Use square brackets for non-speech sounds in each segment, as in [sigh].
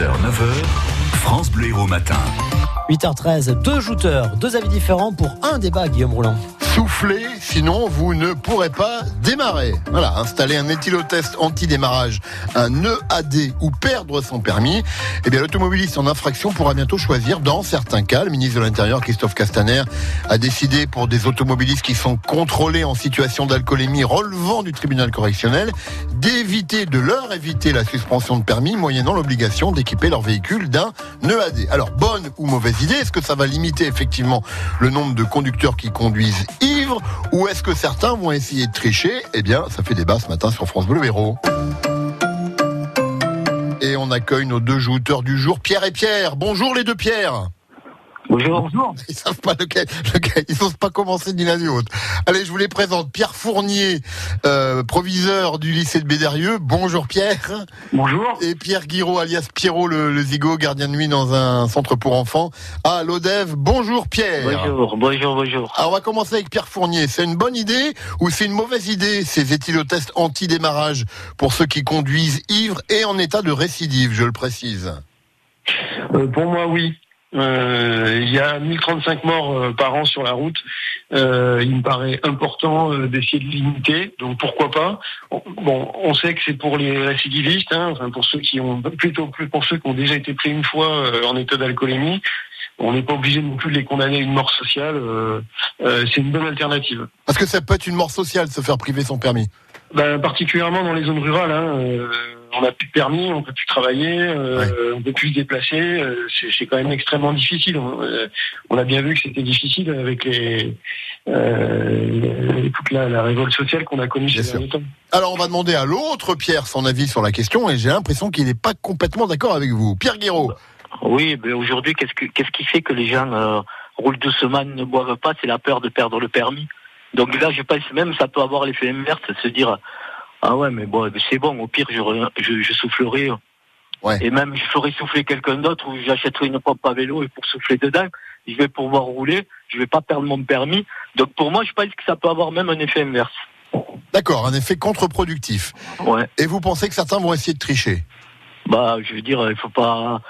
6h, 9h, France Bleu Héros Matin. 8h13, deux jouteurs, deux avis différents pour un débat, Guillaume Roland. Soufflez, sinon vous ne pourrez pas démarrer. Voilà, installer un éthylotest anti-démarrage, un EAD ou perdre son permis. Eh bien, l'automobiliste en infraction pourra bientôt choisir, dans certains cas, le ministre de l'Intérieur, Christophe Castaner, a décidé pour des automobilistes qui sont contrôlés en situation d'alcoolémie relevant du tribunal correctionnel, d'éviter, de leur éviter la suspension de permis, moyennant l'obligation d'équiper leur véhicule d'un EAD. Alors, bonne ou mauvaise idée, est-ce que ça va limiter effectivement le nombre de conducteurs qui conduisent ivres ou est-ce que certains vont essayer de tricher? Eh bien, ça fait débat ce matin sur France Bleu Héros. Et on accueille nos deux jouteurs du jour, Pierre et Pierre. Bonjour les deux Pierre. Bonjour. Bonjour. Ils savent pas lequel, lequel ils n'osent pas commencer ni l'un ni l'autre. Allez, je vous les présente. Pierre Fournier, euh, proviseur du lycée de Bédérieux. Bonjour Pierre. Bonjour. Et Pierre Guiraud, alias Pierrot, le, le zigot, gardien de nuit dans un centre pour enfants à l'Odève. Bonjour Pierre. Bonjour, bonjour, bonjour. Alors on va commencer avec Pierre Fournier. C'est une bonne idée ou c'est une mauvaise idée? Ces éthylotests anti-démarrage pour ceux qui conduisent ivres et en état de récidive, je le précise? Euh, pour moi, oui. Euh, il y a 1035 morts euh, par an sur la route. Euh, il me paraît important euh, d'essayer de limiter. Donc pourquoi pas On- Bon, on sait que c'est pour les récidivistes, hein, enfin pour ceux qui ont plutôt plus pour ceux qui ont déjà été pris une fois en état d'alcoolémie. On n'est pas obligé non plus de les condamner à une mort sociale. c'est une bonne alternative. Parce que ça peut être une mort sociale se faire priver son permis. Ben, particulièrement dans les zones rurales, hein, euh, on n'a plus de permis, on peut plus travailler, euh, on peut plus se déplacer. euh, c'est, c'est quand même extrêmement difficile. On, euh, on a bien vu que c'était difficile avec les, euh, les- toute la, la révolte sociale qu'on a connue ces derniers temps. Alors on va demander à l'autre Pierre son avis sur la question et j'ai l'impression qu'il n'est pas complètement d'accord avec vous. Pierre Guiraud. Oui, mais aujourd'hui, qu'est-ce, que, qu'est-ce qui fait que les gens euh, roulent doucement, ne boivent pas? C'est la peur de perdre le permis. Donc là, je pense même ça peut avoir l'effet inverse, se dire ah ouais, mais bon, c'est bon. Au pire, je, re- je, je soufflerai. Ouais. Et même, je ferai souffler quelqu'un d'autre ou j'achèterai une pompe à vélo et pour souffler dedans, je vais pouvoir rouler. Je vais pas perdre mon permis. Donc pour moi, je pense que ça peut avoir même un effet inverse. D'accord, un effet contre-productif. Ouais. Et vous pensez que certains vont essayer de tricher? Bah, je veux dire, il faut pas,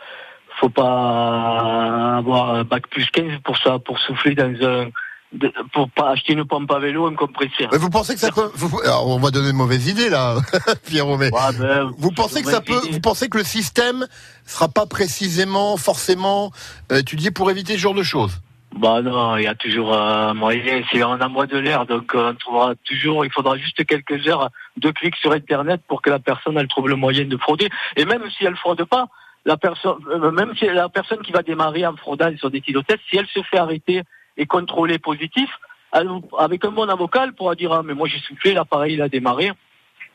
faut pas avoir un bac plus 15 pour ça, pour souffler dans un, de- pour pas acheter une pompe à vélo, un compresseur. Mais Vous pensez que ça peut... vous- Alors on va donner une mauvaise idée là, [laughs] Pierrot, mais... Ouais, ben, Vous pensez que ça peut, idée. vous pensez que le système sera pas précisément, forcément euh, étudié pour éviter ce genre de choses? Bah non, il y a toujours un moyen. C'est en amont de l'air, donc euh, on trouvera toujours. Il faudra juste quelques heures de clics sur Internet pour que la personne elle trouve le moyen de frauder. Et même si elle fraude pas, la personne, euh, même si la personne qui va démarrer en fraudant sur des tests, si elle se fait arrêter et contrôler positif, avec un bon avocat, elle pourra dire ah mais moi j'ai soufflé, l'appareil il a démarré.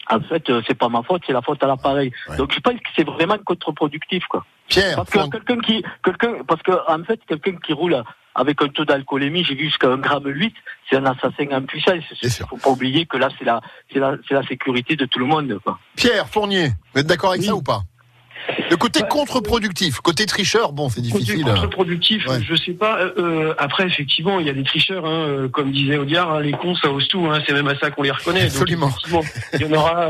En fait, euh, c'est pas ma faute, c'est la faute à l'appareil. Ouais. Donc je pense que c'est vraiment contre-productif quoi. Pierre, Parce que Fournier- quelqu'un qui, quelqu'un, parce que en fait, quelqu'un qui roule avec un taux d'alcoolémie, j'ai vu jusqu'à un gramme 8, c'est un assassin en puissance. Il faut pas oublier que là, c'est la, c'est la, c'est la sécurité de tout le monde, quoi. Pierre Fournier, vous êtes d'accord avec Oui. ça ou pas? Le côté contre-productif, côté tricheur, bon c'est Côté difficile. hein. contre-productif, Ouais. je sais pas. euh, euh, après, effectivement, il y a des tricheurs, hein, euh, comme disait Audiard, hein, les cons, ça ose tout. Hein, c'est même à ça qu'on les reconnaît. Absolument. il y en aura,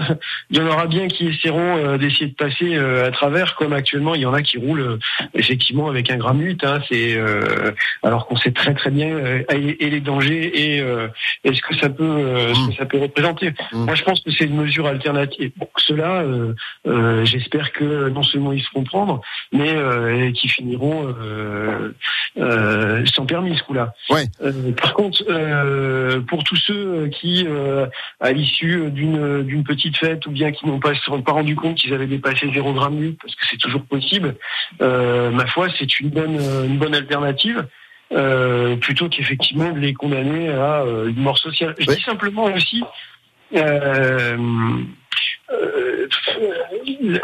il y en aura bien qui essaieront euh, d'essayer de passer euh, à travers, comme actuellement, il y en a qui roulent effectivement avec un gramme 8. C'est alors qu'on sait très très bien et, et les dangers et, et ce que ça peut, ce que ça peut représenter. Mm. Moi, je pense que c'est une mesure alternative. Bon, euh, j'espère que non seulement ils se feront prendre, mais euh, qui finiront euh, euh, sans permis ce coup-là. Ouais. Euh, par contre, euh, pour tous ceux qui, euh, à l'issue d'une d'une petite fête ou bien qui n'ont pas se sont pas rendu compte qu'ils avaient dépassé 0,8 parce que c'est toujours possible, euh, ma foi, c'est une bonne une bonne alternative. Euh, plutôt qu'effectivement de les condamner à euh, une mort sociale. Je Oui. dis simplement aussi, euh, euh,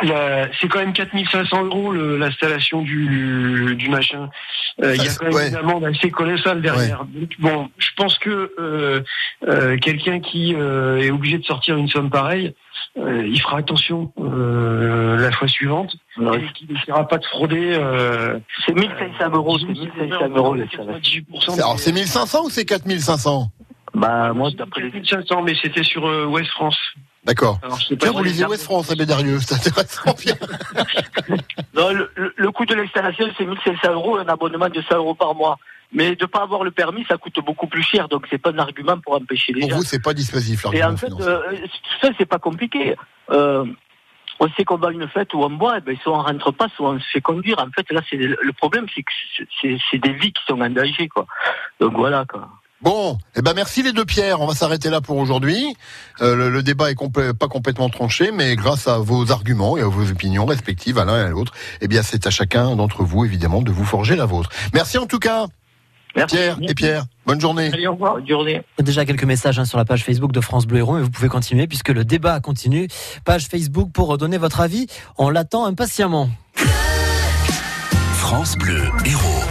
la- c'est quand même 4500 euros le- l'installation du, du machin. Euh, Il y a Ça, quand même ouais. une amende assez colossale derrière. Donc, bon, je pense que euh, euh, quelqu'un qui euh, est obligé de sortir une somme pareille, euh, il fera attention euh, la fois suivante et qu'il n'essaiera pas de frauder. Euh, C'est 1500 euros, c'est 1500 euros, le salaire. 98% Alors c'est 1500 ou c'est 4500 Bah, moi, d'après les, 4500, mais c'était sur euh, Ouest France. D'accord. Tiens, vous les lisez Ouest France à Bédarieux, c'est intéressant. Bien. [laughs] Non, le, le- le coût de l'installation, c'est 1500 euros, un abonnement de 100 euros par mois. Mais de pas avoir le permis, ça coûte beaucoup plus cher, donc c'est pas un argument pour empêcher les Pour gens. vous, c'est pas dissuasif, Et l'argument en fait, euh, tout ça, c'est pas compliqué. Euh, on sait qu'on va à une fête où on boit, et ben, soit on rentre pas, soit on se fait conduire. En fait, là, c'est le problème, c'est que c'est des vies qui sont en danger, quoi. Donc voilà, quoi. Bon, eh ben merci les deux pierres. On va s'arrêter là pour aujourd'hui. Euh, le, le débat est complè- pas complètement tranché, mais grâce à vos arguments et à vos opinions respectives à l'un et à l'autre, eh bien c'est à chacun d'entre vous évidemment de vous forger la vôtre. Merci en tout cas, Merci. Pierre et Pierre. Bonne journée. Allez, au revoir. Bonne journée. Déjà quelques messages hein, sur la page Facebook de France Bleu Héros, mais vous pouvez continuer puisque le débat continue. Page Facebook pour donner votre avis. On l'attend impatiemment. France Bleu Héros.